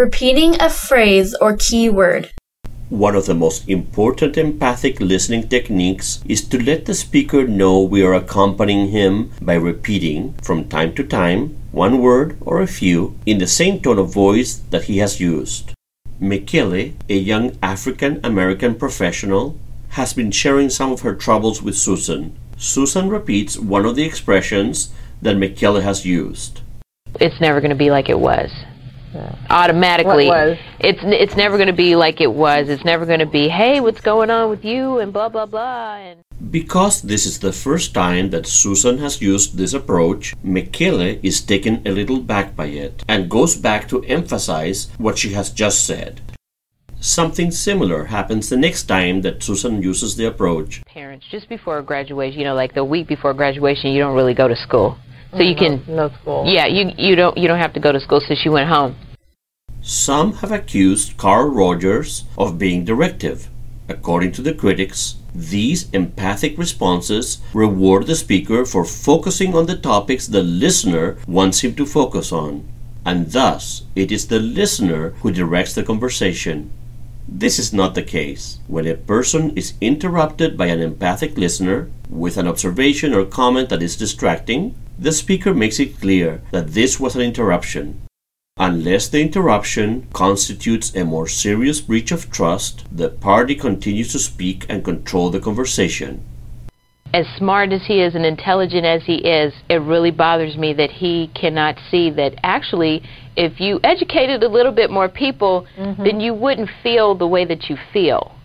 Repeating a phrase or keyword. One of the most important empathic listening techniques is to let the speaker know we are accompanying him by repeating, from time to time, one word or a few in the same tone of voice that he has used. Mikele, a young African American professional, has been sharing some of her troubles with Susan. Susan repeats one of the expressions that Mikele has used. It's never going to be like it was. Automatically, What was? it's it's never going to be like it was. It's never going to be, hey, what's going on with you, and blah blah blah. And Because this is the first time that Susan has used this approach, Mikele is taken a little back by it and goes back to emphasize what she has just said. Something similar happens the next time that Susan uses the approach. parents, just before graduation, you know, like the week before graduation, you don't really go to school, so you mm, can, No school. yeah, you you don't you don't have to go to school. So she went home. Some have accused Carl Rogers of being directive. According to the critics, these empathic responses reward the speaker for focusing on the topics the listener wants him to focus on, and thus it is the listener who directs the conversation. This is not the case. When a person is interrupted by an empathic listener with an observation or comment that is distracting, the speaker makes it clear that this was an interruption. Unless the interruption constitutes a more serious breach of trust, the party continues to speak and control the conversation. As smart as he is and intelligent as he is, it really bothers me that he cannot see that actually, if you educated a little bit more people, mm-hmm. then you wouldn't feel the way that you feel.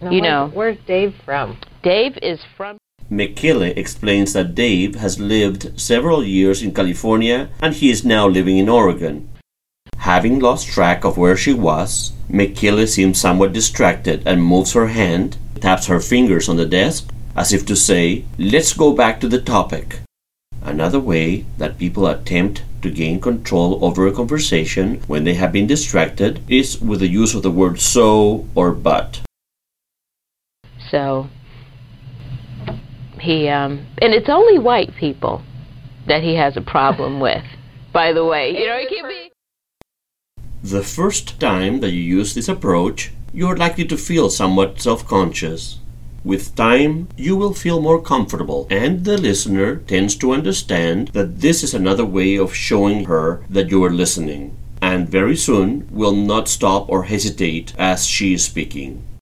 Now, You where's- know. Where's Dave from? Dave is from Mikele explains that Dave has lived several years in California and he is now living in Oregon. Having lost track of where she was, Mikele seems somewhat distracted and moves her hand, taps her fingers on the desk, as if to say, Let's go back to the topic. Another way that people attempt to gain control over a conversation when they have been distracted is with the use of the word so or but. So he um and it's only white people that he has a problem with. By the way, you know, it can be The first time that you use this approach, you're likely to feel somewhat self conscious. With time, you will feel more comfortable, and the listener tends to understand that this is another way of showing her that you are listening, and very soon will not stop or hesitate as she is speaking.